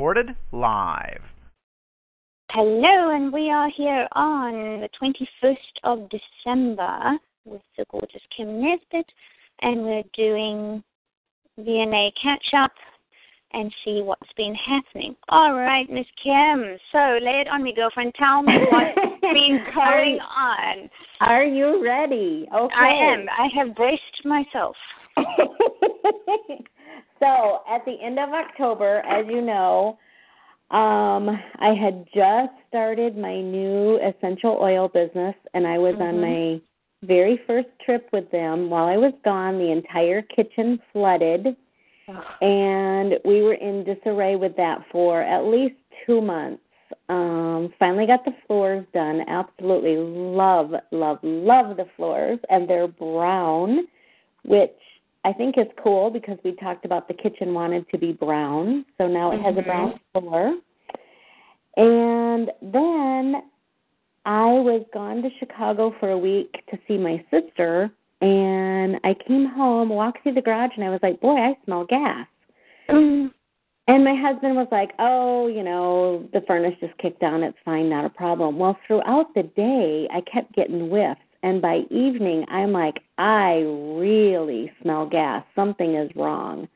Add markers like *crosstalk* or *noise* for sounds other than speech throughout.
Recorded live. Hello, and we are here on the 21st of December with the gorgeous Kim Nesbitt, and we're doing VNA catch up and see what's been happening. All right, Miss Kim. So lay it on me, girlfriend. Tell me what's *laughs* been going on. Are you ready? Okay. I am. I have braced myself. *laughs* so at the end of October, as you know, um, I had just started my new essential oil business, and I was mm-hmm. on my very first trip with them. While I was gone, the entire kitchen flooded and we were in disarray with that for at least two months. Um, finally got the floors done. Absolutely love, love, love the floors, and they're brown, which I think is cool because we talked about the kitchen wanted to be brown, so now it has a brown mm-hmm. floor. And then I was gone to Chicago for a week to see my sister, and I came home, walked through the garage, and I was like, boy, I smell gas. Mm. And my husband was like, oh, you know, the furnace just kicked on. It's fine, not a problem. Well, throughout the day, I kept getting whiffs. And by evening, I'm like, I really smell gas. Something is wrong.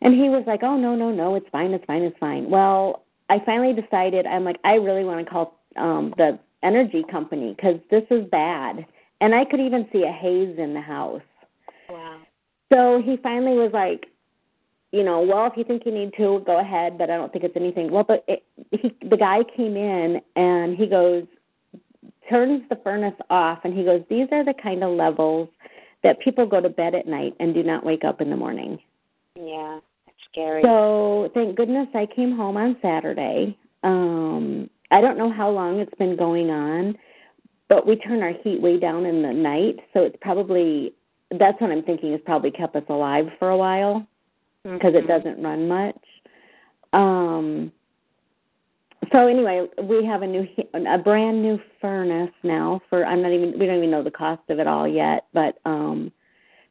And he was like, oh, no, no, no, it's fine, it's fine, it's fine. Well, I finally decided, I'm like, I really want to call um the energy company because this is bad and I could even see a haze in the house. Wow. So he finally was like, you know, well, if you think you need to, go ahead, but I don't think it's anything. Well, but it, he, the guy came in and he goes, turns the furnace off, and he goes, these are the kind of levels that people go to bed at night and do not wake up in the morning. Yeah, that's scary. So thank goodness I came home on Saturday. Um, I don't know how long it's been going on but we turn our heat way down in the night, so it's probably that's what I'm thinking has probably kept us alive for a while because mm-hmm. it doesn't run much. Um so anyway, we have a new a brand new furnace now for I'm not even we don't even know the cost of it all yet, but um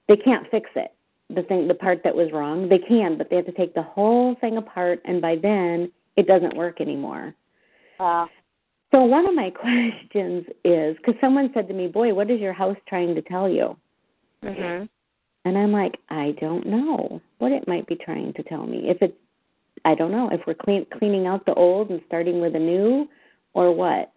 they can't fix it. The thing the part that was wrong, they can, but they have to take the whole thing apart and by then it doesn't work anymore. Wow. So one of my *laughs* questions is because someone said to me, "Boy, what is your house trying to tell you?" hmm And I'm like, I don't know what it might be trying to tell me. If it's, I don't know if we're clean, cleaning out the old and starting with a new, or what.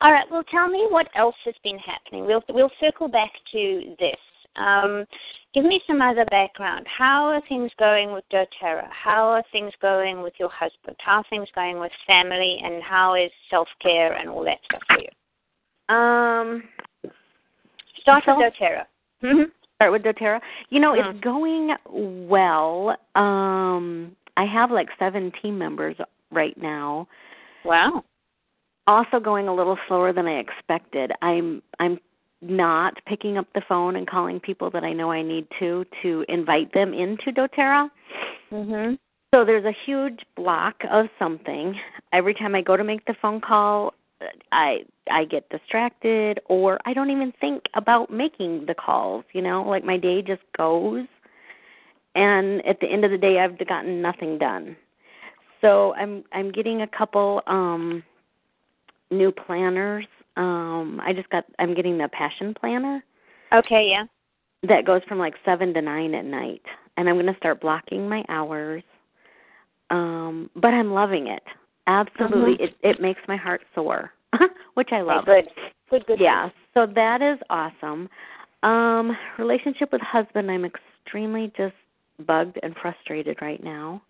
All right. Well, tell me what else has been happening. We'll we'll circle back to this. Um, give me some other background. How are things going with doTERRA? How are things going with your husband? How are things going with family? And how is self care and all that stuff for you? Um, start with doTERRA. Mm-hmm. Start with doTERRA. You know, mm-hmm. it's going well. Um, I have like seven team members right now. Wow. Also going a little slower than I expected. I'm I'm not picking up the phone and calling people that I know I need to to invite them into doTERRA. Mhm. So there's a huge block of something. Every time I go to make the phone call, I I get distracted or I don't even think about making the calls, you know? Like my day just goes and at the end of the day I've gotten nothing done. So I'm I'm getting a couple um new planners um I just got I'm getting the passion planner. Okay, yeah. That goes from like 7 to 9 at night and I'm going to start blocking my hours. Um but I'm loving it. Absolutely. Mm-hmm. It it makes my heart soar, *laughs* which I love. Okay, good. Good good. Yeah. So that is awesome. Um relationship with husband I'm extremely just bugged and frustrated right now.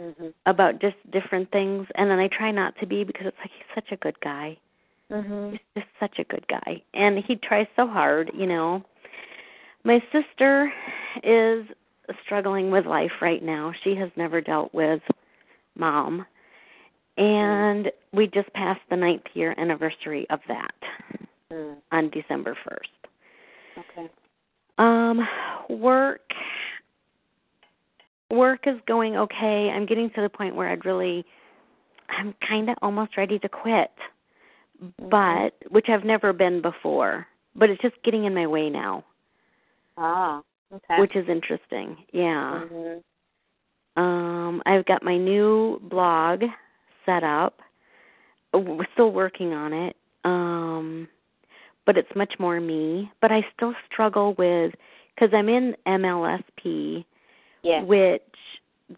Mm-hmm. About just different things, and then I try not to be because it's like he's such a good guy Mm-hmm. He's just such a good guy, and he tries so hard, you know. My sister is struggling with life right now. She has never dealt with mom. And we just passed the ninth year anniversary of that Mm. on December 1st. Okay. Um, work work is going okay. I'm getting to the point where I'd really I'm kind of almost ready to quit. But which I've never been before, but it's just getting in my way now, Ah. Okay. which is interesting. Yeah. Mhm. Um I've got my new blog set up. We're still working on it. Um but it's much more me, but I still struggle with cuz I'm in MLSP Yeah. which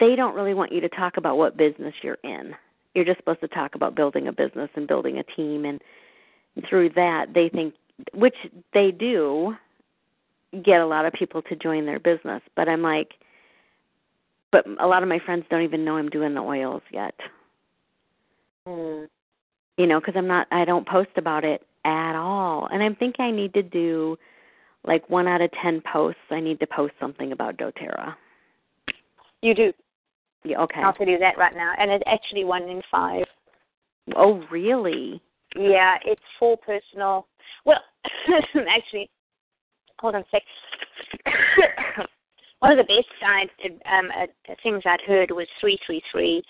they don't really want you to talk about what business you're in. You're just supposed to talk about building a business and building a team and through that they think which they do get a lot of people to join their business, but I'm like but a lot of my friends don't even know I'm doing the oils yet. Mm. You know, cuz I'm not I don't post about it at all. And I'm thinking I need to do like 1 out of 10 posts I need to post something about doTERRA. You do. Yeah, okay. I'll you that right now. And it's actually one in five. Oh, really? Yeah, it's for personal. Well, *coughs* actually, hold on a sec. *coughs* One of the best um, uh, things I'd heard was three three three,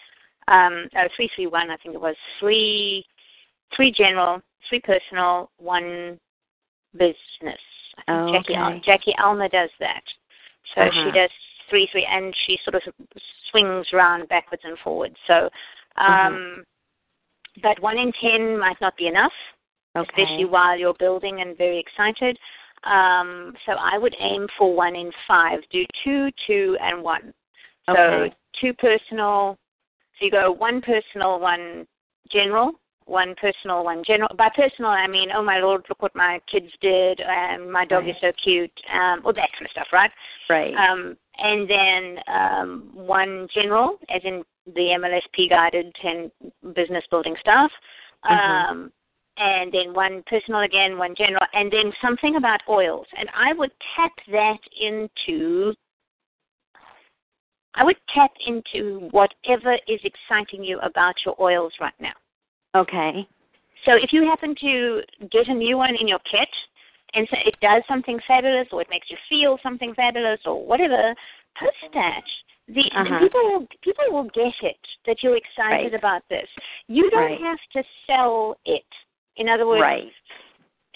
um, oh, three three one. I think it was three, three general, three personal, one business. Oh, Jackie okay. Al- Jackie Alma does that. So Uh-huh. she does three three, and she sort of swings around backwards and forwards. So, um, but one in ten might not be enough Okay. especially while you're building and very excited. Um, so I would aim for one in five. Do two, two, and one. So Okay. two personal. So you go one personal, one general, one personal, one general. By personal, I mean, oh my lord, look what my kids did, and my dog is so cute, um, all that kind of stuff, right? Right. Um, and then um, one general, as in the MLSP guided 10 business building stuff. Mhm. Um, and then one personal again, one general, and then something about oils. And I would tap that into, I would tap into whatever is exciting you about your oils right now. okay. So if you happen to get a new one in your kit and so it does something fabulous or it makes you feel something fabulous or whatever, post that. The, the Uh-huh. people will people will get it that you're excited Right. about this. You don't Right. have to sell it. In other words, Right.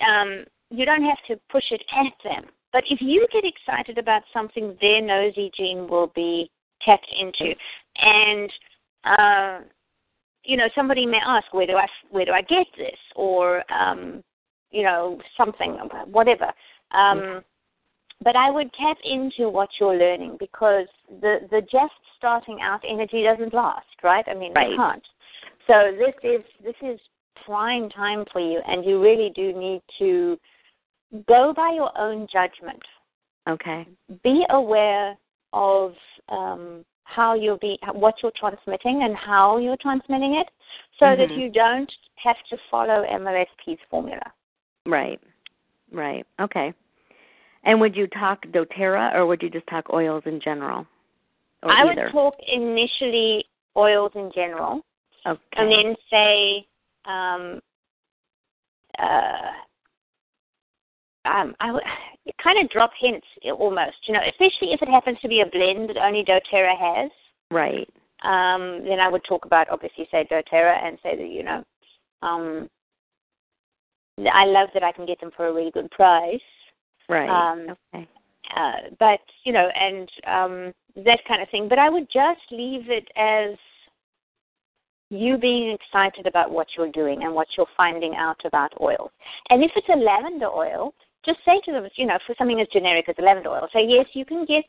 um, you don't have to push it at them. But if you get excited about something, their nosy gene will be tapped into. And uh, you know, somebody may ask, where do I where do I get this, or um, you know, something, whatever. Um, but I would tap into what you're learning because the the just starting out energy doesn't last, right? I mean, Right. it can't. So this is this is prime time for you, and you really do need to go by your own judgment. Okay. Be aware of um, how you'll be, what you're transmitting, and how you're transmitting it, so that Mhm. you don't have to follow MLSP's formula. Right. Right. Okay. And would you talk doTERRA or would you just talk oils in general? Or I either? would talk initially oils in general, okay. and then say, um, uh, um, I kind of drop hints almost, you know, especially if it happens to be a blend that only doTERRA has. right. Um, then I would talk about obviously say doTERRA and say that you know, um, I love that I can get them for a really good price. Right. Um, okay. uh, but you know, and um, that kind of thing. But I would just leave it as you being excited about what you're doing and what you're finding out about oils. And if it's a lavender oil, just say to them, you know, for something as generic as lavender oil, say yes, you can get.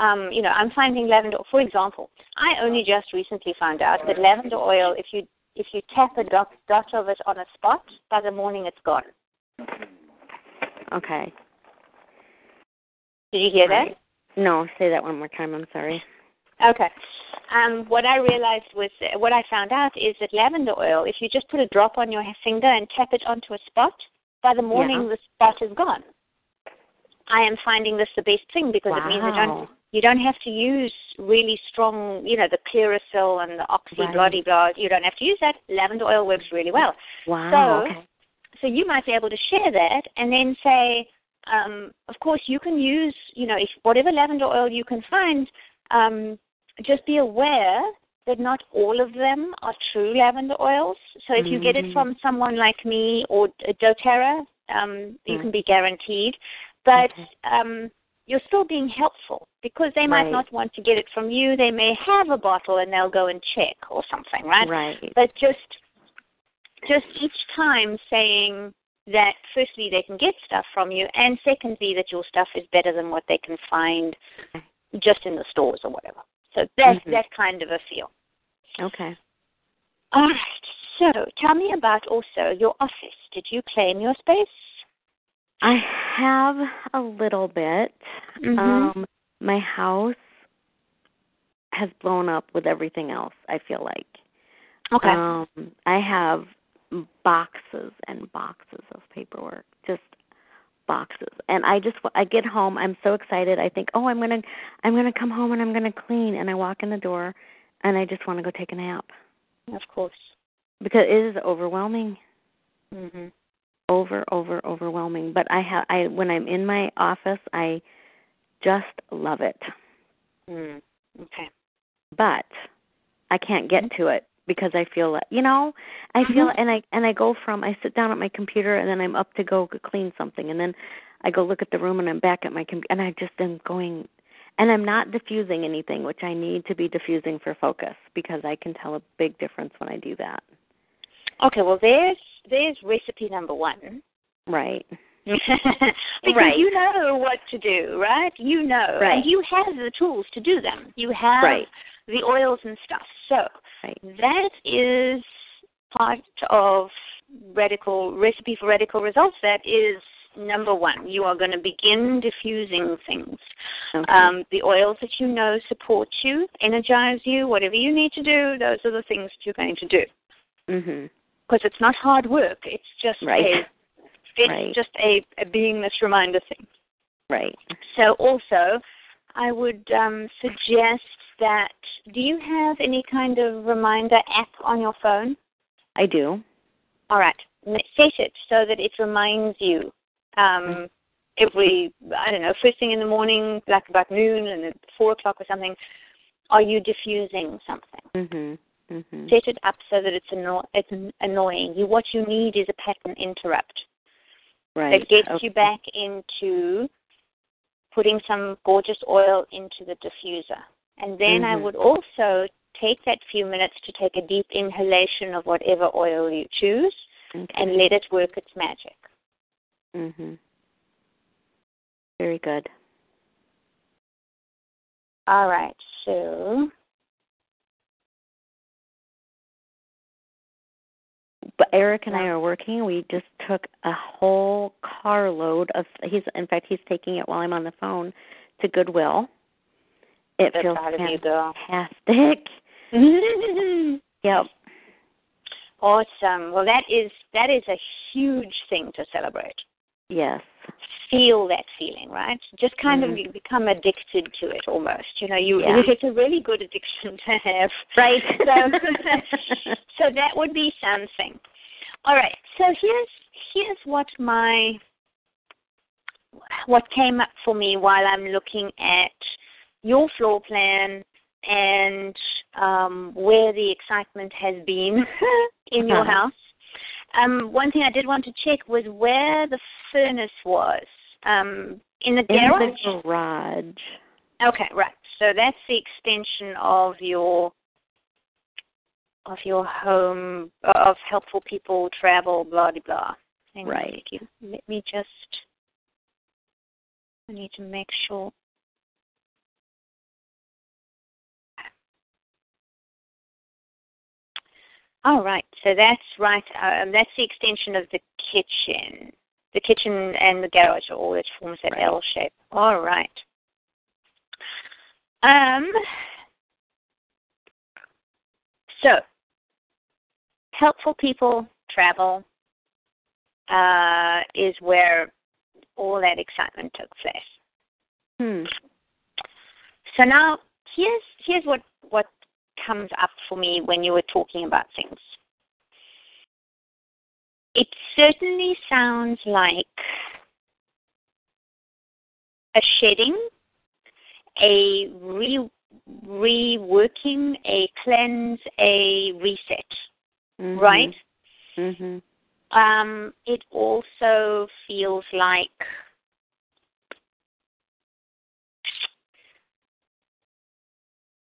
Um, you know, I'm finding lavender. For example, I only just recently found out that lavender oil, if you if you tap a dot, dot of it on a spot, by the morning it's gone. Okay. Did you hear that? No, say that one more time. I'm sorry. Okay. Um, what I realized was, what I found out is that lavender oil, if you just put a drop on your finger and tap it onto a spot, by the morning Yeah. the spot is gone. I am finding this the best thing because wow. it means I don't you don't have to use really strong, you know, the Clearasil and the Oxy right. blah blah. You don't have to use that. Lavender oil works really well. Wow. So, okay. so you might be able to share that and then say, um, of course, you can use, you know, if whatever lavender oil you can find. Um, just be aware that not all of them are true lavender oils. So if you mm-hmm. get it mm-hmm. from someone like me or doTERRA, um, you mm. can be guaranteed. But um, you're still being helpful because they might right. not want to get it from you. They may have a bottle and they'll go and check or something, right? Right. But just just each time saying that firstly they can get stuff from you and secondly that your stuff is better than what they can find just in the stores or whatever. So that's mm-hmm. that kind of a feel. Okay. All right. So tell me about also your office. Did you claim your space? I have a little bit. Mm-hmm. Um, my house has blown up with everything else. I feel like. Okay. Um, I have boxes and boxes of paperwork, just boxes. And I just I get home, I'm so excited. I think, "Oh, I'm going to I'm going to come home and I'm going to clean." And I walk in the door and I just want to go take a nap. Of course. Because it is overwhelming. Mhm over over overwhelming but i have i when i'm in my office i just love it mm, okay but i can't get to it because i feel you know i feel mm-hmm. and i and i go from i sit down at my computer and then i'm up to go clean something and then i go look at the room and i'm back at my com- and i just am going and i'm not diffusing anything which i need to be diffusing for focus because i can tell a big difference when i do that okay well there's there's recipe number one. Right. *laughs* because right. you know what to do, right? You know, right. and you have the tools to do them. You have right. the oils and stuff. So right. that is part of radical recipe for radical results. That is number one. You are going to begin diffusing things. Okay. Um, the oils that you know support you, energize you, whatever you need to do. Those are the things that you're going to do. Because it's not hard work. It's just right. a it's right. just a, a beingness reminder thing. Right. So also, I would um, suggest that. Do you have any kind of reminder app on your phone? I do. All right. Set it so that it reminds you um, every I don't know first thing in the morning, like about noon and at four o'clock or something. Are you diffusing something? Mhm. Mm-hmm. Set it up so that it's anno- it's annoying. You what you need is a pattern interrupt. Right. That gets okay. you back into putting some gorgeous oil into the diffuser. And then mm-hmm. I would also take that few minutes to take a deep inhalation of whatever oil you choose okay. and let it work its magic. Mhm. Very good. All right. So but Eric and I are working. We just took a whole carload of. He's in fact he's taking it while I'm on the phone to Goodwill. It That's feels fantastic. *laughs* yep. Awesome. Well, that is that is a huge thing to celebrate. Yes. Feel that feeling, right? Just kind mm-hmm. of become addicted to it almost. You know, you yeah. it's a really good addiction to have. Right. *laughs* So, *laughs* so that would be something. All right. So here's here's what my what came up for me while I'm looking at your floor plan and um, where the excitement has been *laughs* in your uh-huh. house. Um, one thing I did want to check was where the furnace was. Um, in the garage. In the garage. Okay, right. So that's the extension of your of your home of helpful people travel blah blah blah. Hang right. Let me just. I need to make sure. All right, so that's right. Um, that's the extension of the kitchen. The kitchen and the garage are all that forms that right. L shape. All right. Um. So, helpful people travel uh, is where all that excitement took place. Hmm. So now here's here's what what comes up for me when you were talking about things. It certainly sounds like a shedding, a re reworking, a cleanse, a reset, Mhm. right? Mhm. Um, it also feels like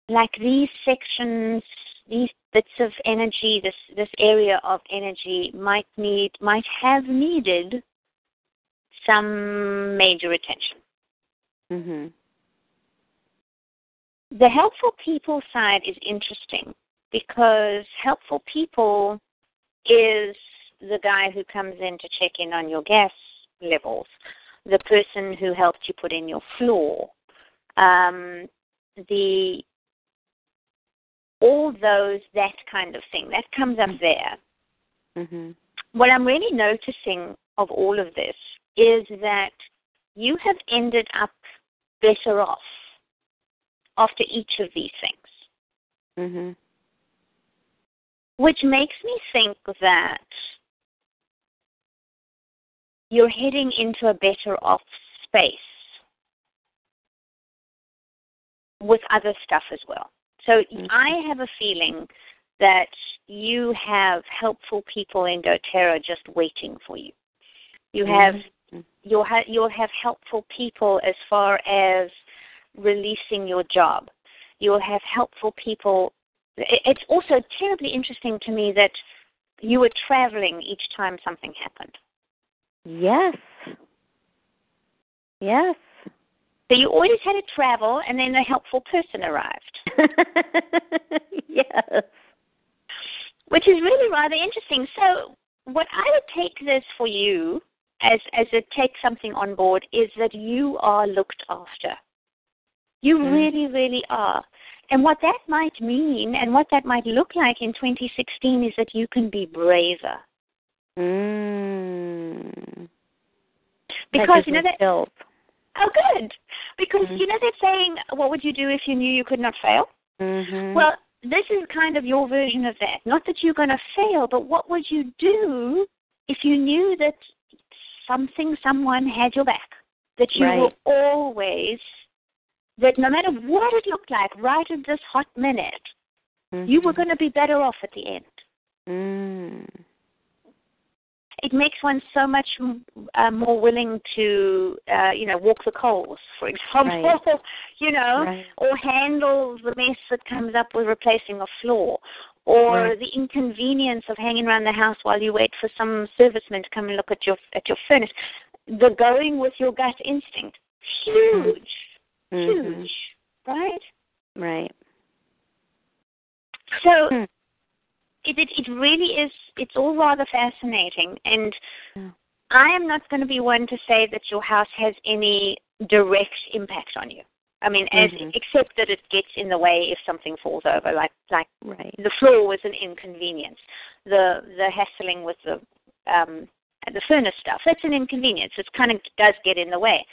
like these sections, these bits of energy, this this area of energy might need might have needed some major attention. Mhm. The helpful people side is interesting because helpful people is the guy who comes in to check in on your gas levels, the person who helped you put in your floor, um, the all those that kind of thing that comes up there. Mhm. What I'm really noticing of all of this is that you have ended up better off after each of these things. Mhm. which makes me think that you're heading into a better off space with other stuff as well. So Mhm. I have a feeling that you have helpful people in doTERRA just waiting for you. You have Mhm. you'll have you'll have helpful people as far as releasing your job. You'll have helpful people. It's also terribly interesting to me that you were traveling each time something happened. Yes. Yes. So you always had to travel, and then a helpful person arrived, *laughs* yes. which is really rather interesting. So what I would take this for you as as a take something on board is that you are looked after. You Mhm. really, really are. And what that might mean and what that might look like in 2016 is that you can be braver. Mm. Because you know that Chills. Oh good. Because Mhm. you know that saying, what would you do if you knew you could not fail? Mhm. Well, this is kind of your version of that. Not that you're going to fail, but what would you do if you knew that something, someone had your back? That you Right. were always, that no matter what it looked like right at this hot minute, you were Mhm. going to be better off at the end. Mm. It makes one so much mm, uh, more willing to, uh, you know, walk the coals, for example, Right. *laughs* you know, Right. or handle the mess that comes up with replacing a floor, or Right. the inconvenience of hanging around the house while you wait for some serviceman to come and look at your at your furnace. The going with your gut instinct, huge, Mhm. huge, right? Right. So Hmm. It, it it really is. It's all rather fascinating, and Yeah. I am not going to be one to say that your house has any direct impact on you. I mean, as Mhm. except that it gets in the way if something falls over, like like Right. the floor was an inconvenience. The the hassling with the um the furnace stuff that's an inconvenience. It kind of does get in the way.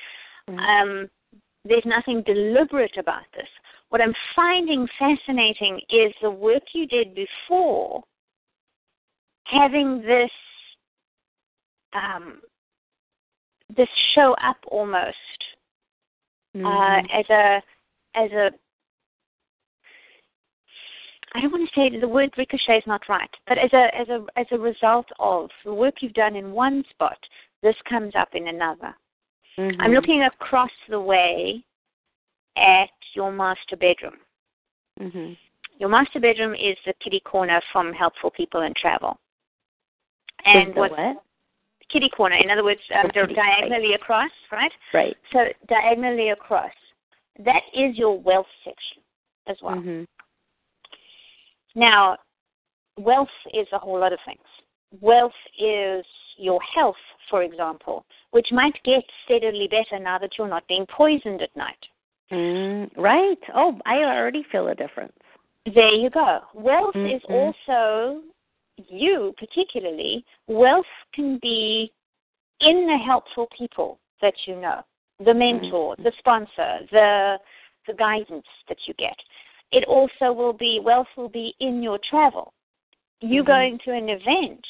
Right. Um, there's nothing deliberate about this. What I'm finding fascinating is the work you did before having this um, this show up almost uh, Mhm. as a as a I don't want to say the word ricochet is not right, but as a as a as a result of the work you've done in one spot, this comes up in another. Mhm. I'm looking across the way at your master bedroom. Mhm. Your master bedroom is the kitty corner from Helpful People and Travel. And what what? kitty corner, in other words, um, diagonally across, right? Right. So diagonally across, that is your wealth section as well. Mhm. Now, wealth is a whole lot of things. Wealth is your health, for example, which might get steadily better now that you're not being poisoned at night. Mm, right. Oh, I already feel a difference. There you go. Wealth is Mhm. also you, particularly. Wealth can be in the helpful people that you know, the mentor, Mm-hmm. the sponsor, the the guidance that you get. It also will be wealth will be in your travel. You Mhm. going to an event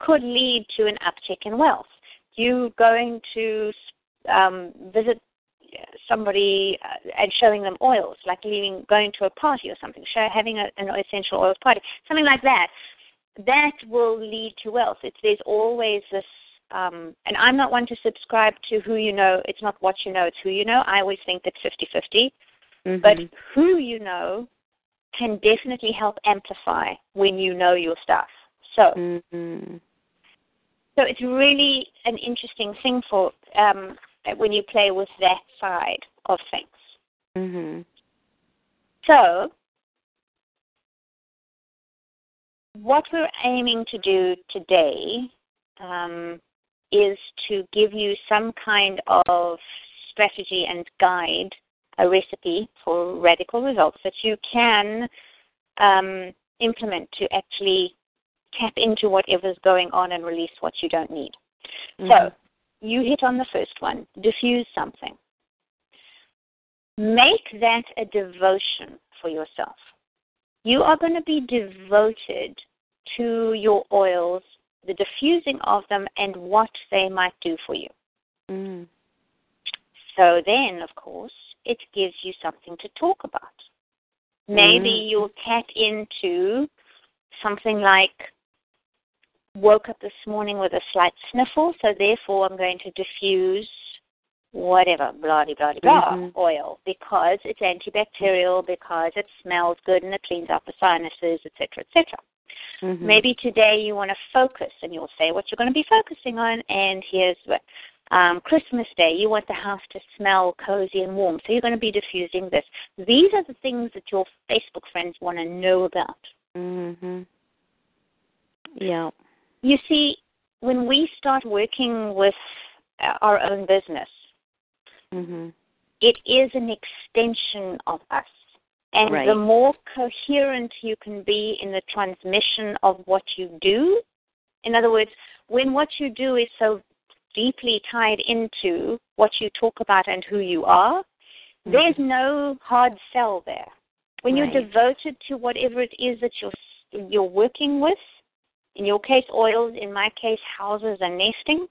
could lead to an uptick in wealth. You going to um, visit somebody uh, and showing them oils, like leaving, going to a party or something, show, having a, an essential oils party, something like that. That will lead to wealth. It's, there's always this, um, and I'm not one to subscribe to who you know. It's not what you know, it's who you know. I always think that's 50-50. Mhm. But who you know can definitely help amplify when you know your stuff. So, Mhm. so it's really an interesting thing for um, when you play with that side of things. Mhm. So, what we're aiming to do today um, is to give you some kind of strategy and guide, a recipe for radical results that you can um, implement to actually tap into whatever's going on and release what you don't need. Mhm. So, you hit on the first one diffuse something. Make that a devotion for yourself. You are going to be devoted to your oils, the diffusing of them, and what they might do for you. Mhm. So then, of course, it gives you something to talk about. Maybe Mm. you'll tap into something like woke up this morning with a slight sniffle, so therefore I'm going to diffuse whatever, blah blah blah Mhm. oil because it's antibacterial, because it smells good and it cleans out the sinuses, etc., etc. Mhm. Maybe today you want to focus and you'll say what you're going to be focusing on, and here's what. Um, Christmas Day, you want the house to smell cozy and warm, so you're going to be diffusing this. These are the things that your Facebook friends want to know about. Mhm. Yeah. You see, when we start working with our own business, Mhm. it is an extension of us. And Right. the more coherent you can be in the transmission of what you do, in other words, when what you do is so deeply tied into what you talk about and who you are, there's no hard sell there. When Right. you're devoted to whatever it is that you're you're working with, in your case oils, in my case houses and nesting,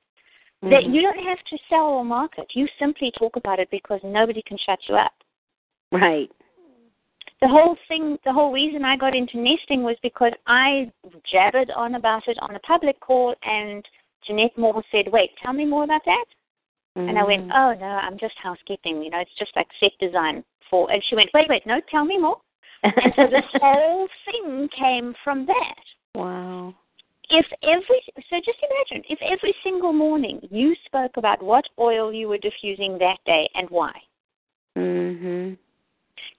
that Mhm. you don't have to sell or market. You simply talk about it because nobody can shut you up. Right. The whole thing, the whole reason I got into nesting was because I jabbered on about it on a public call, and Jeanette Moore said, "Wait, tell me more about that." And I went, Mhm. "Oh no, I'm just housekeeping. You know, it's just like set design for." And she went, "Wait, wait, no, tell me more." And so this *laughs* whole thing came from that. wow. If every so just imagine if every single morning you spoke about what oil you were diffusing that day and why. Mhm.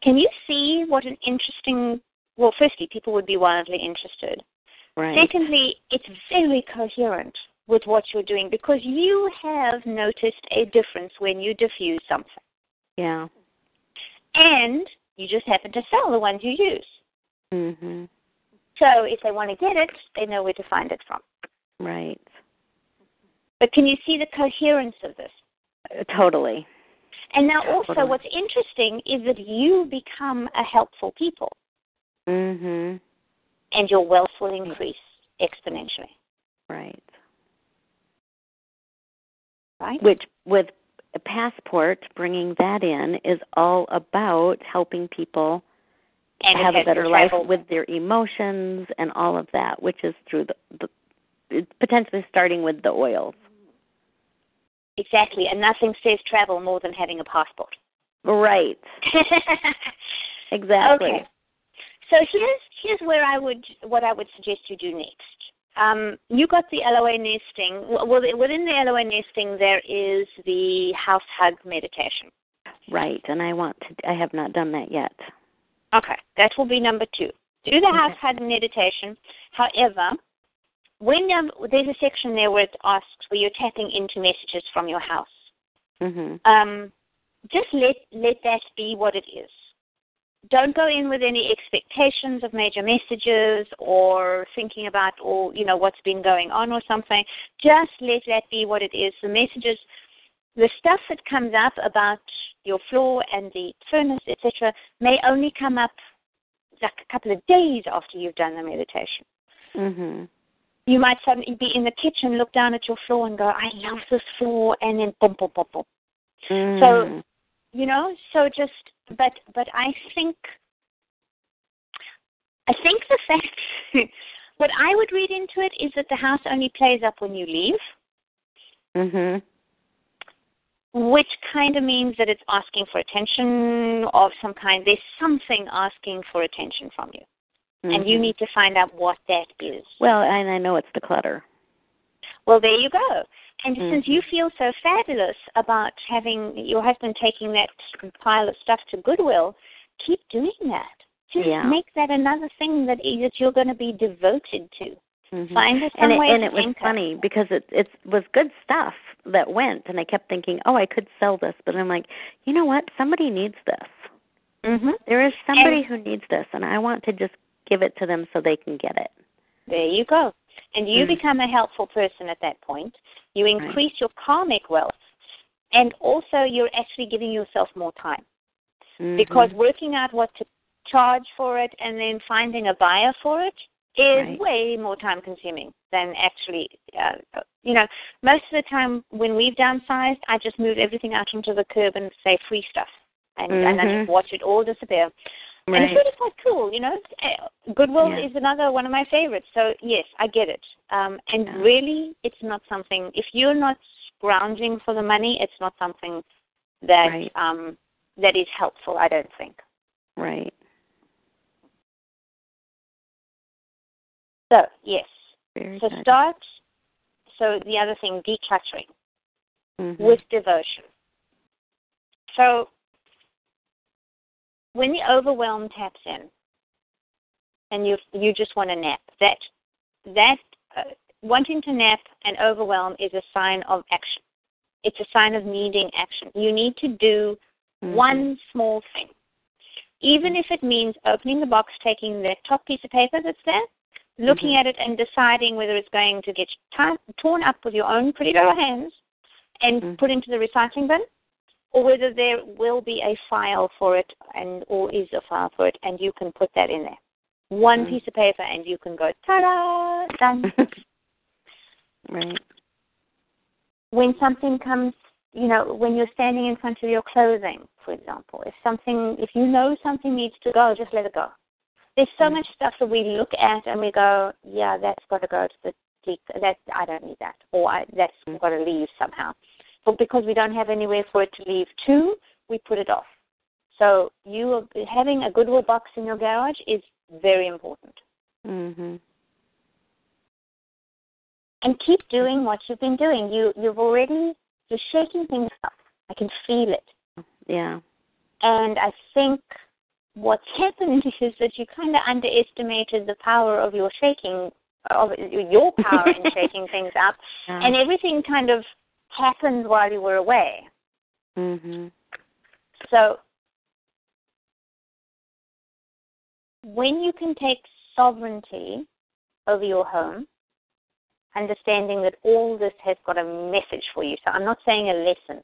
Can you see what an interesting? Well, firstly, people would be wildly interested. Right. Secondly, it's very coherent with what you're doing because you have noticed a difference when you diffuse something, Yeah. and you just happen to sell the ones you use. Mhm. So if they want to get it, they know where to find it from. Right. But can you see the coherence of this? Uh, Totally. And now also Totally. what's interesting is that you become a helpful people Mhm. and your wealth will increase exponentially, Right. right? Which with a passport, bringing that in is all about helping people And have a better life with their emotions and all of that, which is through the, the potentially starting with the oils. Exactly, and nothing says travel more than having a passport. Right. *laughs* Exactly. Okay. So here's here's where I would what I would suggest you do next. Um, you got the LOA nesting. Well, within the LOA nesting, there is the house hug meditation. Right. And I want to I have not done that yet. Okay, that will be number two. Do the house had meditation. However, when there's a section there where it asks where you're tapping into messages from your house, Mhm. um, just let let that be what it is. Don't go in with any expectations of major messages or thinking about or you know what's been going on or something. Just let that be what it is. The messages the stuff that comes up about your floor and the furnace, etc., may only come up like a couple of days after you've done the meditation. Mhm. You might suddenly be in the kitchen, look down at your floor, and go, "I love this floor," and then boom, boom, boom, boom. Mm. You know, so just, but, but I think, I think the fact, *laughs* what I would read into it is that the house only plays up when you leave. Mhm. Which kind of means that it's asking for attention of some kind. There's something asking for attention from you, and you Mhm. need to find out what that is. Well, and I know it's the clutter. Well, there you go. And since Mhm. you feel so fabulous about having your husband taking that pile of stuff to Goodwill, keep doing that. Just Yeah. make that another thing that is that you're going to be devoted to. Mhm. Find some and it, way and it was funny because it it was good stuff that went, and I kept thinking, oh, I could sell this, but I'm like, you know what? Somebody needs this. Mm-hmm. There is somebody And- who needs this, and I want to just give it to them so they can get it. There you go. And you Mm. become a helpful person at that point. You increase your karmic wealth. And also, you're actually giving yourself more time. Because working out what to charge for it and then finding a buyer for it is Right. way more time consuming than actually, uh, you know, most of the time when we've downsized, I just move everything out onto the curb and say free stuff. And, and I just watch it all disappear. And right. it's really quite cool, you know. Uh, Goodwill Yeah. is another one of my favorites. So yes, I get it. Um, and Yeah. really, it's not something. If you're not scrounging for the money, it's not something that Right. um, that is helpful. I don't think. right. So yes. Very So good. start. So the other thing, decluttering Mhm. with devotion. So when the overwhelm taps in, and you you just want to nap, that that uh, wanting to nap and overwhelm is a sign of action. It's a sign of needing action. You need to do Mhm. one small thing, even if it means opening the box, taking the top piece of paper that's there, looking Mhm. at it, and deciding whether it's going to get ti torn up with your own pretty little hands and Mhm. put into the recycling bin, or whether there will be a file for it and or is a file for it, and you can put that in there. One Mhm. piece of paper, and you can go ta-da, done. *laughs* right. when something comes, you know, when you're standing in front of your clothing, for example, if something, if you know something needs to go, just let it go. There's so Mm. much stuff that we look at and we go, yeah, that's got to go to the deep. That I don't need that, or I, that's got to leave somehow. But because we don't have anywhere for it to leave to, we put it off. So you having a Goodwill box in your garage is very important. Mm-hmm. and keep doing what you've been doing. You you've already you're shaking things up. I can feel it. Yeah. And I think what's happened is that you kind of underestimated the power of your shaking of your power in *laughs* shaking things up Yeah. and everything kind of happened while you were away. Mhm. So when you can take sovereignty over your home, understanding that all this has got a message for you. So I'm not saying a lesson,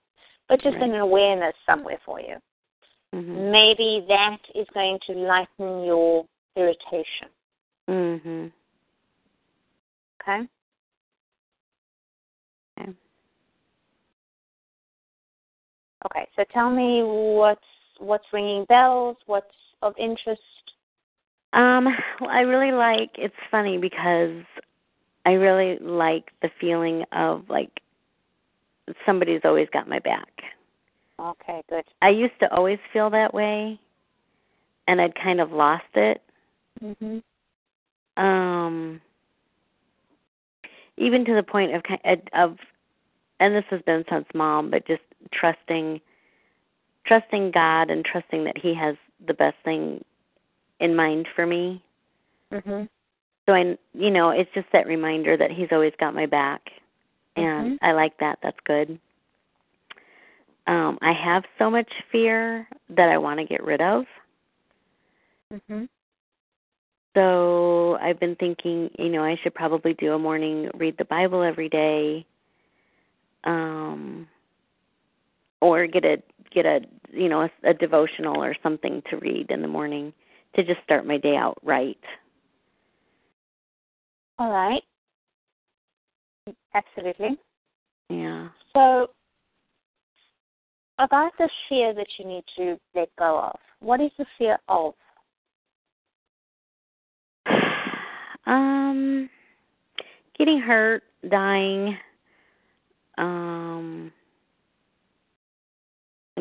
but just Right. an awareness somewhere for you. Mhm. Maybe that is going to lighten your irritation. Mhm. Okay? Okay. Okay, so tell me what's what's ringing bells, what's of interest. Um, well, I really like. It's funny because I really like the feeling of like somebody's always got my back. Okay, good. I used to always feel that way, and I'd kind of lost it. Mhm. Um, even to the point of ki- of, and this has been since mom, but just trusting, trusting God and trusting that He has the best thing in mind for me. Mhm. so I, you know, it's just that reminder that he's always got my back, and Mhm. I like that. That's good. Um, I have so much fear that I want to get rid of. Mhm. So I've been thinking, you know, I should probably do a morning read the Bible every day. Um, or get a get a you know a, a devotional or something to read in the morning to just start my day out right. All right. Absolutely. Yeah. So, about the fear that you need to let go of, what is the fear of? *sighs* Um, getting hurt, dying, um,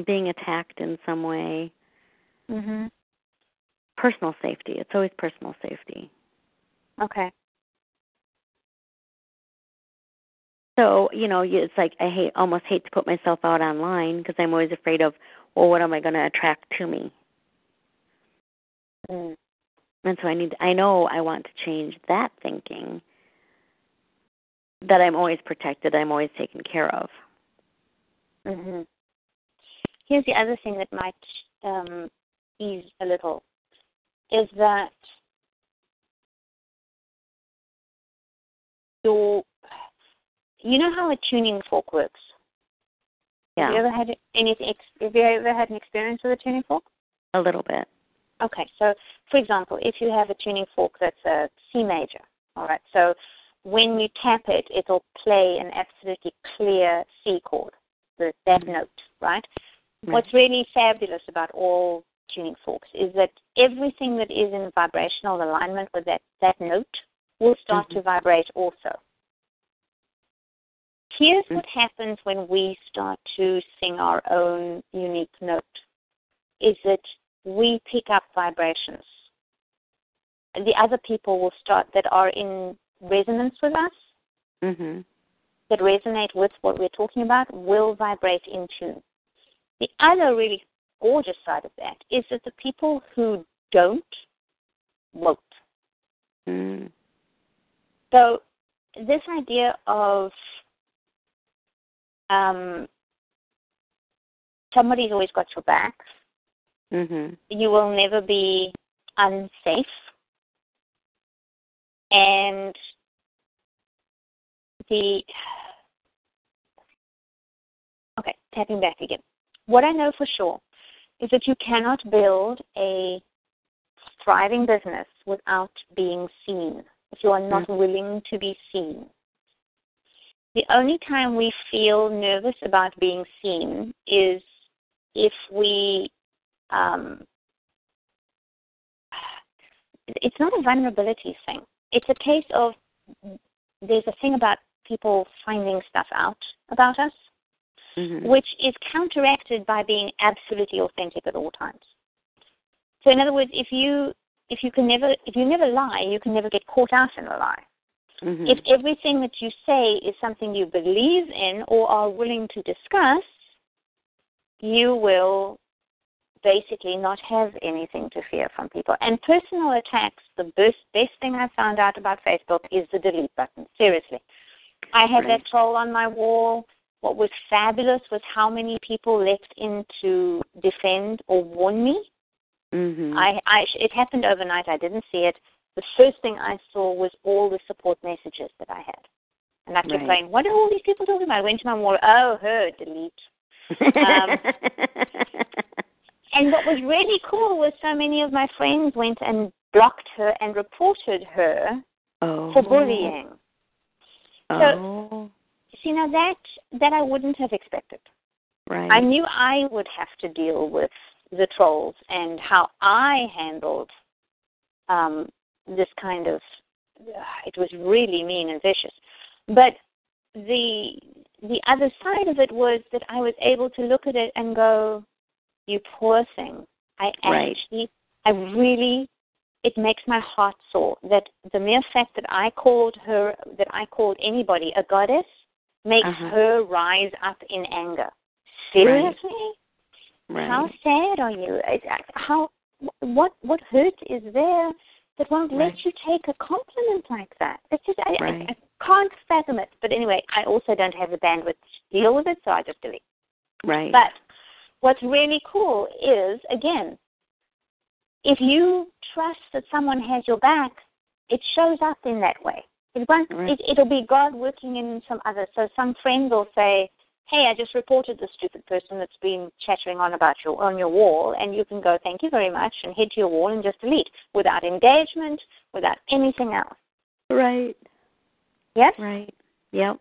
being attacked in some way. Mhm. Personal safety. It's always personal safety. Okay. So you know, it's like I hate almost hate to put myself out online because I'm always afraid of, well, what am I going to attract to me? Mm. And so I need. I know I want to change that thinking. That I'm always protected. I'm always taken care of. Mhm. Here's the other thing that might um, ease a little is that your you know how a tuning fork works. Yeah. Have you ever had any? Have you ever had an experience with a tuning fork? A little bit. Okay, so for example, if you have a tuning fork that's a C major, all right, so when you tap it, it'll play an absolutely clear C chord, the, that Mhm. note, right? Right. What's really fabulous about all tuning forks is that everything that is in vibrational alignment with that, that note will start to Mhm. vibrate also. Here's Mm. what happens when we start to sing our own unique note is that we pick up vibrations. And the other people will start that are in resonance with us, Mhm. that resonate with what we're talking about, will vibrate in tune. The other really gorgeous side of that is that the people who don't won't. Mm. So this idea of um, somebody's always got your back. Mhm. You will never be unsafe. And the okay, tapping back again. What I know for sure is that you cannot build a thriving business without being seen. If you are not willing to be seen. The only time we feel nervous about being seen is if we um, it's not a vulnerability thing. It's a case of there's a thing about people finding stuff out about us, Mhm. which is counteracted by being absolutely authentic at all times. So, in other words, if you if you can never if you never lie, you can never get caught out in a lie. Mhm. If everything that you say is something you believe in or are willing to discuss, you will basically not have anything to fear from people. And personal attacks, the best, best thing I found out about Facebook is the delete button. Seriously. I had Right. that troll on my wall. What was fabulous was how many people left in to defend or warn me. Mhm. I, I, it happened overnight. I didn't see it. The first thing I saw was all the support messages that I had. And I kept Right. going, what are all these people talking about? I went to my wall, oh, her, delete. um, *laughs* And what was really cool was so many of my friends went and blocked her and reported her oh. for bullying. Oh. See, now that that I wouldn't have expected. right. I knew I would have to deal with the trolls and how I handled um, this kind of. It was really mean and vicious, but the the other side of it was that I was able to look at it and go, "You poor thing." I Right. actually, I really, it makes my heart sore that the mere fact that I called her, that I called anybody a goddess, makes Uh-huh. her rise up in anger. Seriously? right. How sad are you? How what what hurt is there that won't Right. let you take a compliment like that? It's just I, Right. I, I can't fathom it. But anyway, I also don't have the bandwidth to deal with it, so I just delete. right. But what's really cool is again, if you trust that someone has your back, it shows up in that way. It won't. Right. It, it'll be God working in some other. So some friend will say, hey, I just reported this stupid person that's been chattering on about your on your wall, and you can go, thank you very much, and head to your wall and just delete without engagement, without anything else. Right. Yes. Right. Yep.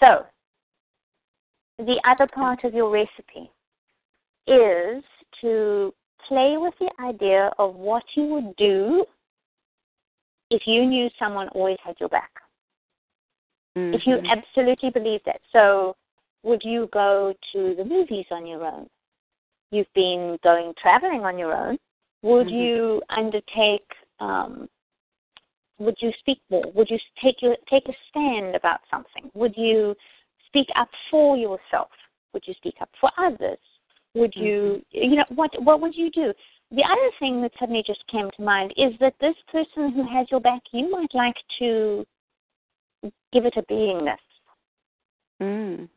So, the other part of your recipe is to play with the idea of what you would do if you knew someone always had your back. Mm-hmm. If you absolutely believe that. So, would you go to the movies on your own? You've been going traveling on your own. Would Mhm. you undertake? Um, would you speak more? Would you take your take a stand about something? Would you speak up for yourself? Would you speak up for others? Would you, you know, what what would you do? The other thing that suddenly just came to mind is that this person who has your back, you might like to give it a beingness. Mm.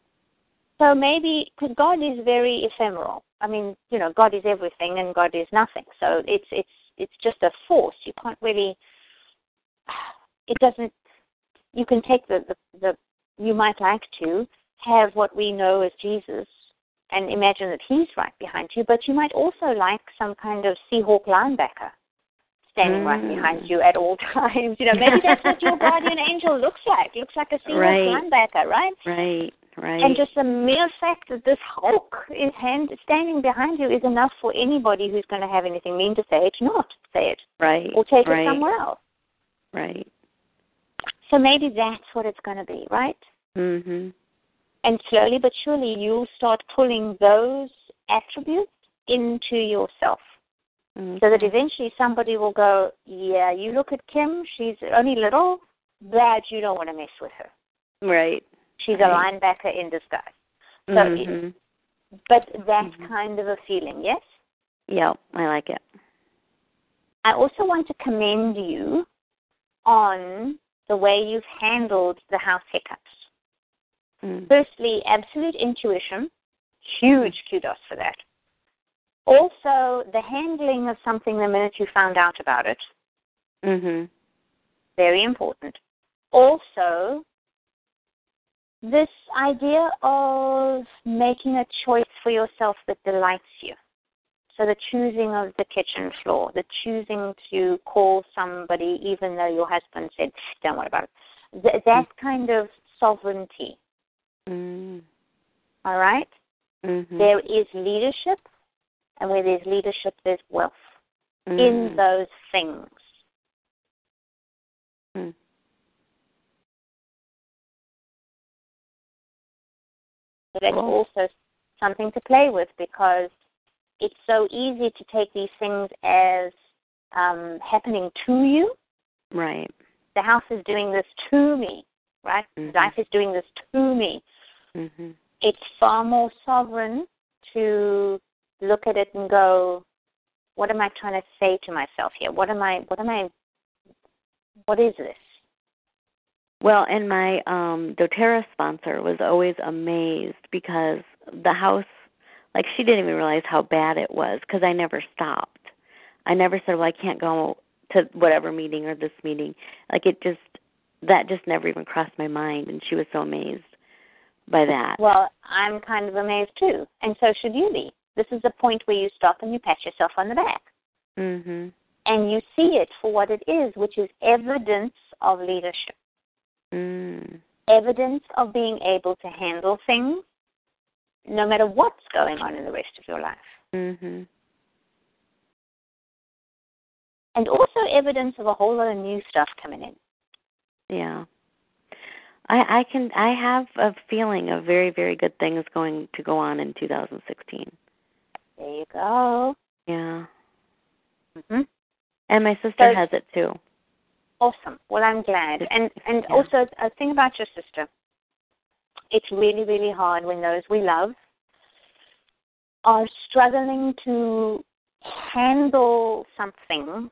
So maybe because God is very ephemeral. I mean, you know, God is everything and God is nothing. So it's it's it's just a force. You can't really. *sighs* It doesn't. You can take the the, the you might like to have what we know as Jesus and imagine that he's right behind you, but you might also like some kind of Seahawk linebacker standing right Mm. behind you at all *laughs* times. You know, maybe that's what your *laughs* guardian angel looks like. Looks like a Seahawk Right. linebacker, right? Right. Right. And just the mere fact that this Hulk is hand, standing behind you is enough for anybody who's going to have anything mean to say it, to not say it, right. or take right. it somewhere else. Right. So maybe that's what it's going to be, right? Mhm. And slowly but surely, you'll start pulling those attributes into yourself. Okay. So that eventually somebody will go, Yeah, you look at Kim, she's only little, bad, you don't want to mess with her. Right. She's Right. a linebacker in disguise. So, Mhm. but that Mhm. kind of a feeling, yes? Yep. I like it. I also want to commend you on the way you've handled the house hiccups. Mm. Firstly, absolute intuition. Huge kudos for that. Also, the handling of something the minute you found out about it. Mm-hmm. Very important. Also, this idea of making a choice for yourself that delights you. So the choosing of the kitchen floor, the choosing to call somebody even though your husband said, don't worry about it. Th- that kind of sovereignty, Mm. all right? Mhm. There is leadership, and where there's leadership, there's wealth in Mhm. those things. So that's Cool. also something to play with because it's so easy to take these things as um, happening to you. Right. The house is doing this to me, right? Mhm. Life is doing this to me. Mhm. It's far more sovereign to look at it and go, what am I trying to say to myself here? What am I, what am I, what is this? Well, and my um doTERRA sponsor was always amazed because the house like she didn't even realize how bad it was because I never stopped. I never said, "Well, I can't go to whatever meeting or this meeting." Like it just that just never even crossed my mind and she was so amazed by that. Well, I'm kind of amazed too, and so should you be. This is the point where you stop and you pat yourself on the back. Mhm. and you see it for what it is, which is evidence of leadership, Mm. evidence of being able to handle things no matter what's going on in the rest of your life. Mhm. And also evidence of a whole lot of new stuff coming in. Yeah. I I can I have a feeling of very very good things going to go on in 2016. There you go. Yeah. hmm And my sister So- has it too. Awesome. Well, I'm glad. And and Yeah. also a thing about your sister. It's really really hard when those we love are struggling to handle something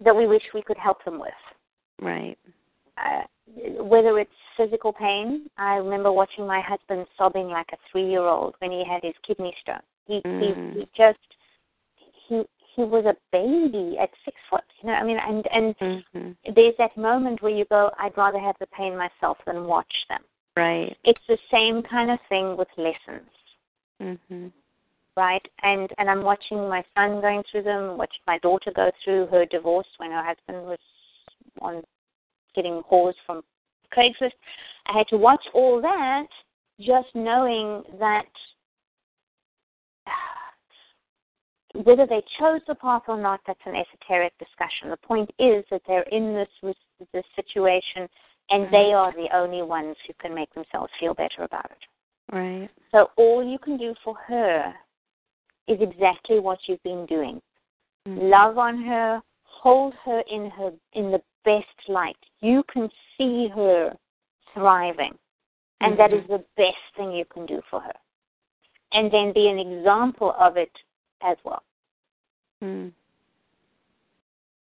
that we wish we could help them with. Right. uh, whether it's physical pain. I remember watching my husband sobbing like a three-year-old when he had his kidney stone. He Mm. he, he just he was a baby at six foot. You know, I mean, and and Mhm. there's that moment where you go, I'd rather have the pain myself than watch them. Right. It's the same kind of thing with lessons. Mm-hmm. right? And and I'm watching my son going through them, watching my daughter go through her divorce when her husband was on getting calls from Craigslist. I had to watch all that, just knowing that whether they chose the path or not, that's an esoteric discussion. The point is that they're in this this situation, and they are the only ones who can make themselves feel better about it. Right. So all you can do for her is exactly what you've been doing. Mhm. Love on her, hold her in her in the best light. You can see her thriving. And that is the best thing you can do for her. And then be an example of it as well. Mm.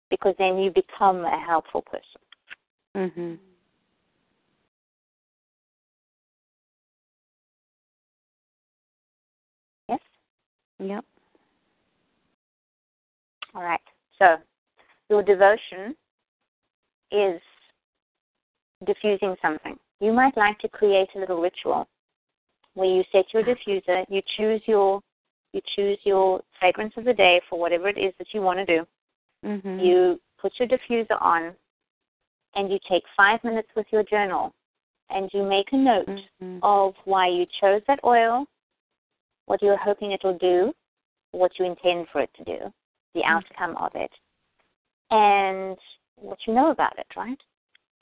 Because then you become a helpful person. Mhm. Yes? Yep. All right. So your devotion is diffusing something. You might like to create a little ritual where you set your diffuser, you choose your you choose your fragrance of the day for whatever it is that you want to do. Mhm. You put your diffuser on and you take five minutes with your journal and you make a note Mhm. of why you chose that oil, what you're hoping it'll do, what you intend for it to do, the outcome of it, and what you know about it, right?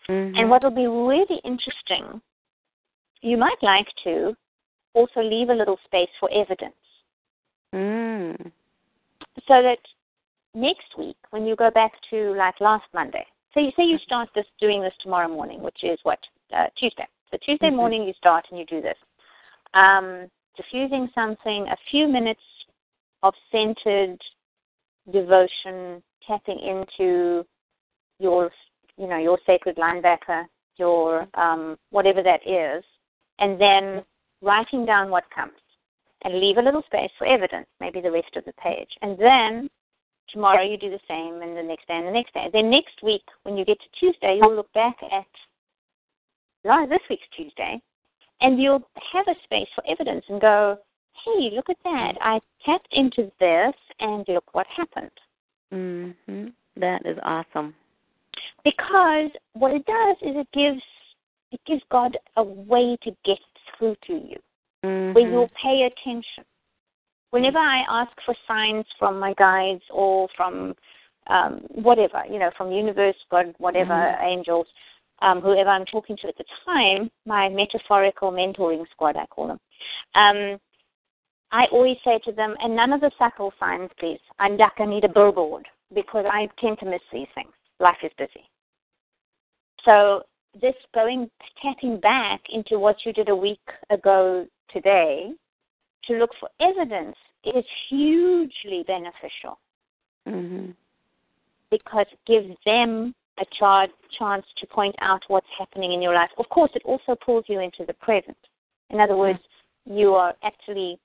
Mhm. And what will be really interesting, you might like to also leave a little space for evidence Mm. so that next week when you go back to like last Monday, so you say you start this doing this tomorrow morning, which is what uh, Tuesday. So Tuesday Mhm. morning you start and you do this, um, diffusing something, a few minutes of centered devotion, tapping into your, you know, your sacred linebacker, your um, whatever that is, and then writing down what comes, and leave a little space for evidence, maybe the rest of the page, and then tomorrow you do the same, and the next day, and the next day. Then next week, when you get to Tuesday, you'll look back at this week's Tuesday, and you'll have a space for evidence and go, hey, look at that. I tapped into this, and look what happened. Mm-hmm. That is awesome. Because what it does is it gives it gives God a way to get through to you, Mhm. where you'll pay attention. Whenever I ask for signs from my guides or from um, whatever, you know, from universe, God, whatever, Mhm. angels, um, whoever I'm talking to at the time, my metaphorical mentoring squad, I call them. Um, I always say to them, and none of the subtle signs, please. I'm like I need a billboard because I tend to miss these things. Life is busy. So this going tapping back into what you did a week ago today to look for evidence is hugely beneficial Mhm. because it gives them a char- chance to point out what's happening in your life. Of course, it also pulls you into the present. In other words, you are actually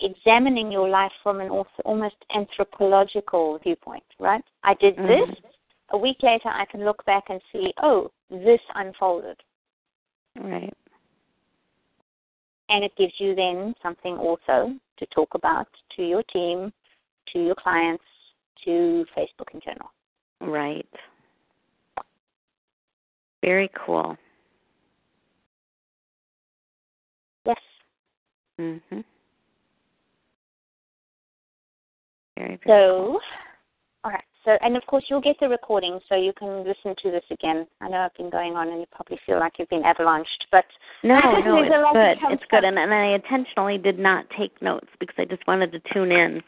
examining your life from an almost anthropological viewpoint, right? I did this. Mhm. A week later, I can look back and see, oh, this unfolded. Right. And it gives you then something also to talk about to your team, to your clients, to Facebook in general. Right. Very cool. Yes. Mhm. Very, very So, right. So, and of course, you'll get the recording, so you can listen to this again. I know I've been going on, and you probably feel like you've been avalanched, but No, no, There's a lot it's to good. It's good, and, and I intentionally did not take notes because I just wanted to tune in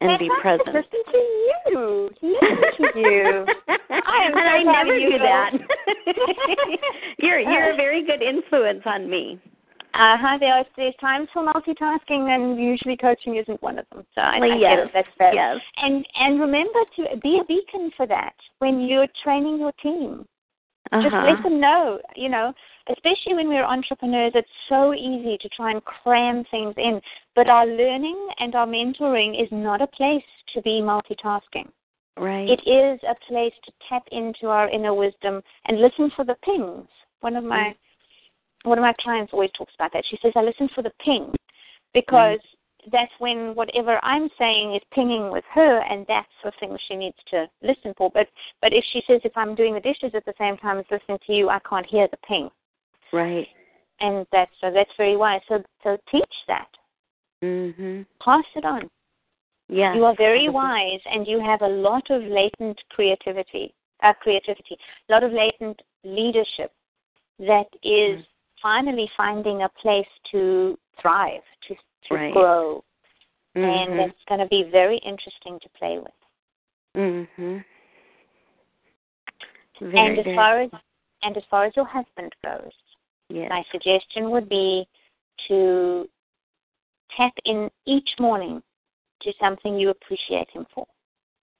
and be present. Listen to you. Listen to *laughs* you. I am and so I never you, do that. *laughs* you're you're a very good influence on me. Uh huh. There there's times for multitasking, and usually coaching isn't one of them. So I, Well, I yes. That's fair. yes. And and remember to be a beacon for that when you're training your team. Just Uh-huh. let them know, you know, especially when we're entrepreneurs, it's so easy to try and cram things in. But our learning and our mentoring is not a place to be multitasking. Right. It is a place to tap into our inner wisdom and listen for the pings. One of my one of my clients always talks about that. She says, I listen for the ping because mm. that's when whatever I'm saying is pinging with her, and that's the thing she needs to listen for. But but if she says if I'm doing the dishes at the same time as listening to you, I can't hear the ping. Right. And that's so that's very wise. So so teach that. Mm-hmm. Pass it on. Yeah. You are very wise, and you have a lot of latent creativity. Uh, creativity, a lot of latent leadership that is mm finally finding a place to thrive, to to right. grow, mm-hmm. and it's going to be very interesting to play with. Mhm. and as far as and as far as your husband goes, yes. my suggestion would be to tap in each morning to something you appreciate him for.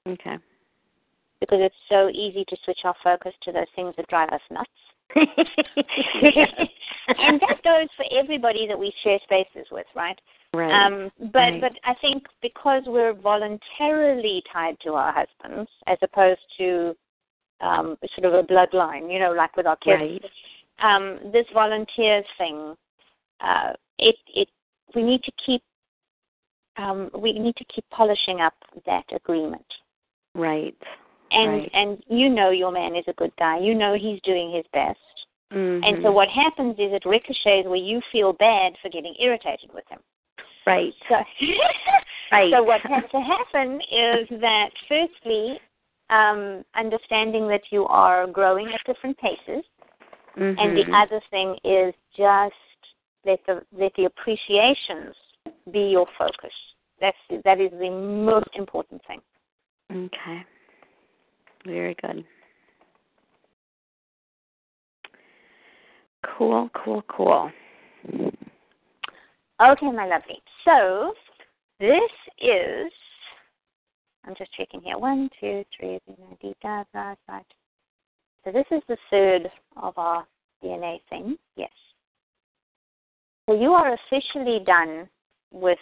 Okay. Because it's so easy to switch our focus to those things that drive us nuts. *laughs* and that goes for everybody that we share spaces with, right? Right. Um, but right. but I think because we're voluntarily tied to our husbands, as opposed to um, sort of a bloodline, you know, like with our kids. Right. Um, this volunteer thing, uh, it it we need to keep um, we need to keep polishing up that agreement. Right. And right. and you know your man is a good guy. You know he's doing his best. Mm-hmm. And so what happens is it ricochets where you feel bad for getting irritated with him. Right. So, *laughs* right. so what has *laughs* to happen is that firstly, um, understanding that you are growing at different paces, mm-hmm. and the other thing is just let the let the appreciations be your focus. That's that is the most important thing. Okay. Very good. Cool, cool, cool. Okay, my lovely. So this is I'm just checking here. One, two, three. So this is the third of our VNA thing. Yes. So you are officially done with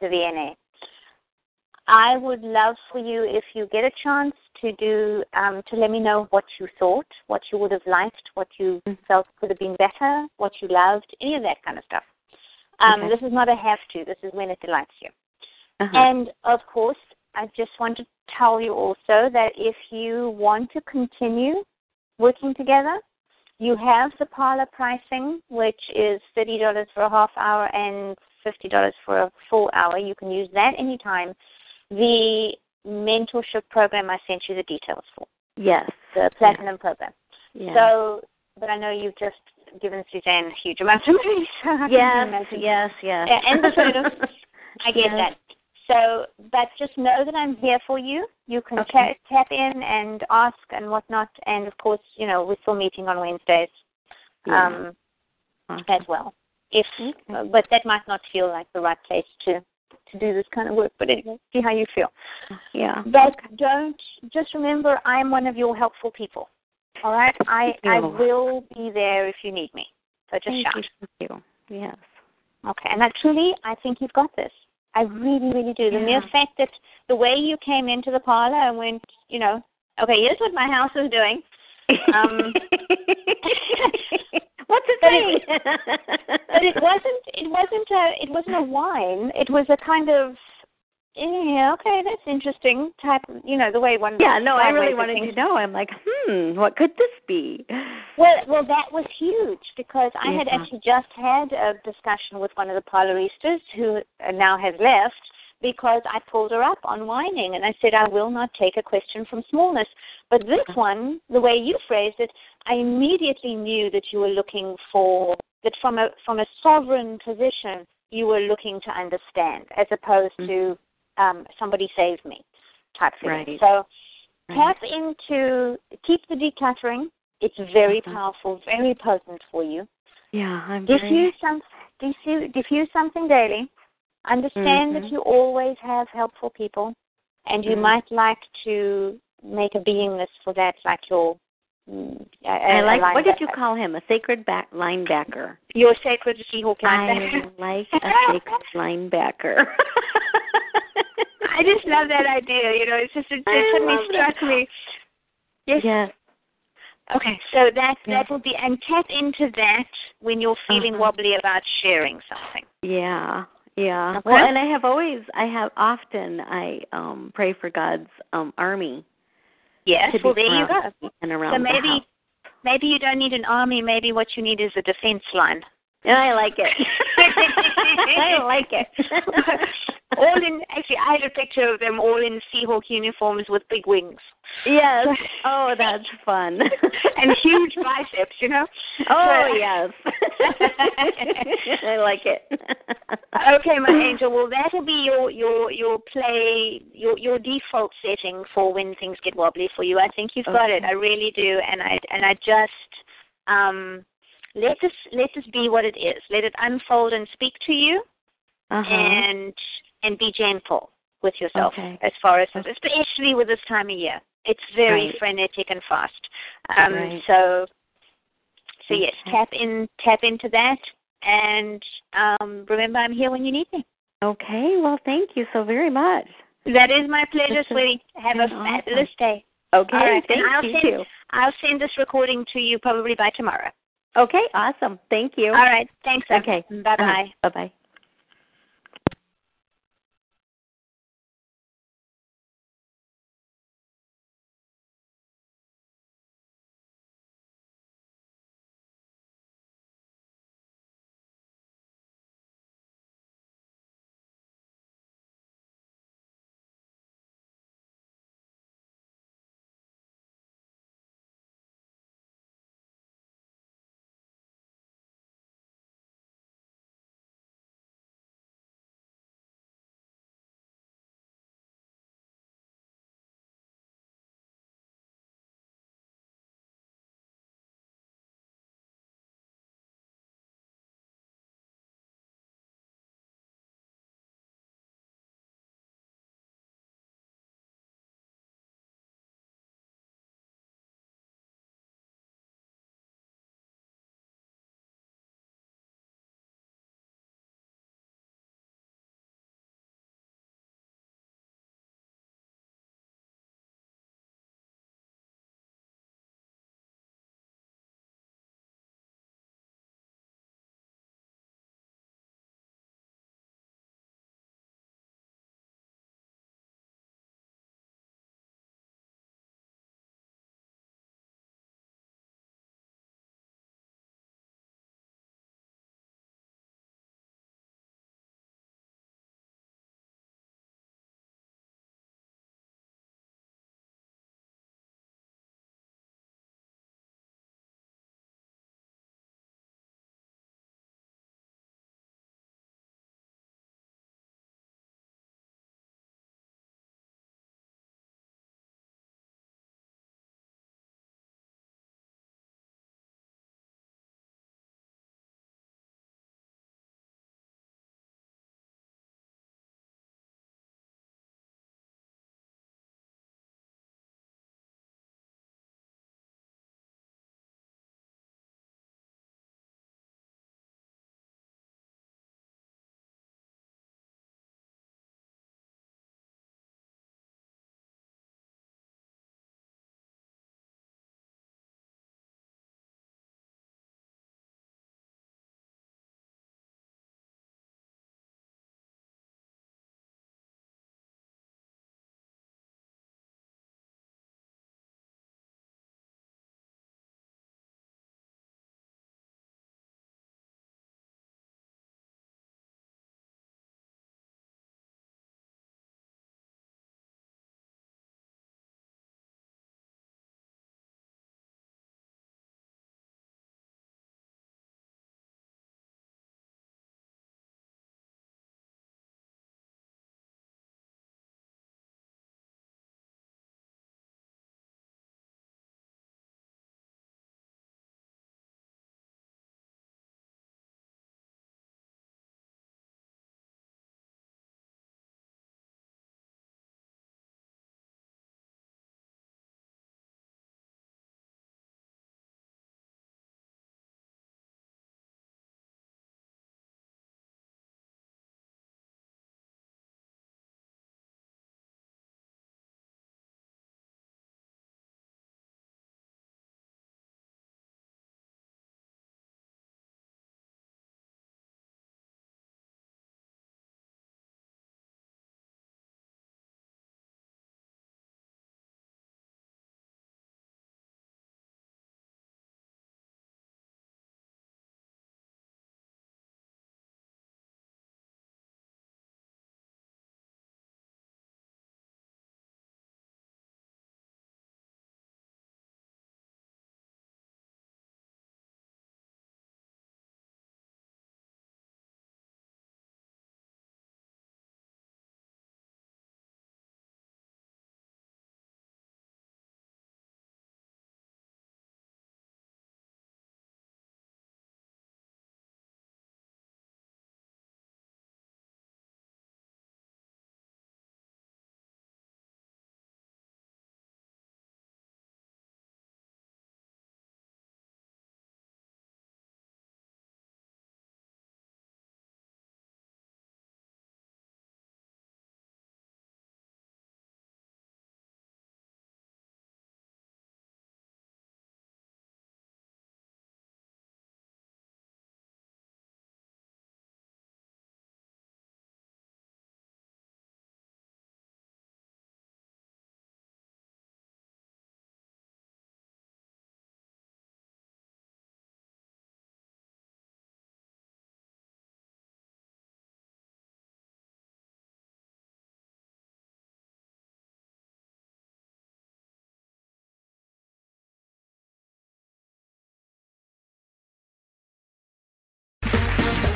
the VNA. I would love for you, if you get a chance, to do um, to let me know what you thought, what you would have liked, what you mm-hmm. felt could have been better, what you loved, any of that kind of stuff. Um, okay. This is not a have to. This is when it delights you. Uh-huh. And of course, I just want to tell you also that if you want to continue working together, you have the parlor pricing, which is thirty dollars for a half hour and fifty dollars for a full hour. You can use that anytime. The mentorship program I sent you the details for. Yes. The platinum program. Yeah. So, but I know you've just given Suzanne a huge amount of money. So yes, yes, yes. And the *laughs* photos. I get yes. that. So, but just know that I'm here for you. You can Okay. tap, tap in and ask and whatnot. And of course, you know, we're still meeting on Wednesdays Yeah. um, Awesome. as well. If, uh, but that might not feel like the right place to to do this kind of work. But anyway, see how you feel. Yeah. But don't just remember, I'm one of your helpful people. All right, I I will be there if you need me. So just Thank shout. you. Thank you. Yes. Okay, and I truly, I think you've got this. I really, really do. The Yeah. mere fact that the way you came into the parlor and went, you know, okay, here's what my house is doing. *laughs* Um, *laughs* What's it saying? *laughs* but it wasn't. It wasn't a. It wasn't a wine. It was a kind of. Yeah, okay, that's interesting. Type, Of, you know, the way one. yeah, no, I really wanted things. to know. I'm like, hmm, what could this be? Well, well, that was huge because I had actually just had a discussion with one of the parloristas who now has left because I pulled her up on whining and I said I will not take a question from smallness. But this one, the way you phrased it, I immediately knew that you were looking for that from a from a sovereign position you were looking to understand as opposed to um, somebody save me type feeling. Right. So Right. tap into keep the decluttering. It's very Mhm. powerful, very potent for you. Yeah, I'm very. Diffuse some diffuse, diffuse something daily. Understand Mhm. that you always have helpful people, and you Mhm. might like to make a beingness for that, like your. Mm, a- I a like. What did you call him? A sacred back linebacker. Your sacred She-Hulk I linebacker. like a *laughs* sacred linebacker. I just love that idea. You know, it's just it, I it suddenly struck that. me. Yes, yes. Okay, so that that will be and tap into that when you're feeling Uh-huh. wobbly about sharing something. Yeah. Yeah. Okay. Well, and I have always I have often I um pray for God's um army Yes, well there you go. and around So maybe house. maybe you don't need an army. Maybe what you need is a defense line. I like it. *laughs* *laughs* I like it. *laughs* all in actually, I had a picture of them all in Seahawk uniforms with big wings yes. Oh, that's fun. *laughs* and huge biceps. You know. Oh So- yes. *laughs* I like it. Okay, my angel. Well, that'll be your your your play your your default setting for when things get wobbly for you. I think you've got it. I really do, and I and I just um let this let this be what it is. Let it unfold and speak to you, Uh-huh. and and be gentle with yourself Okay. as far as Okay. especially with this time of year. It's very Right. frenetic and fast. Um, Right. So so yes, tap in tap into that, and um, remember I'm here when you need me. Okay. Well, thank you so very much. That is my pleasure, sweetie. Have a Awesome. fabulous day. Okay. All right, Thank I'll you send too. I'll send this recording to you probably by tomorrow. Okay. Awesome. Thank you. All right. Thanks. Okay. Bye bye. Bye bye.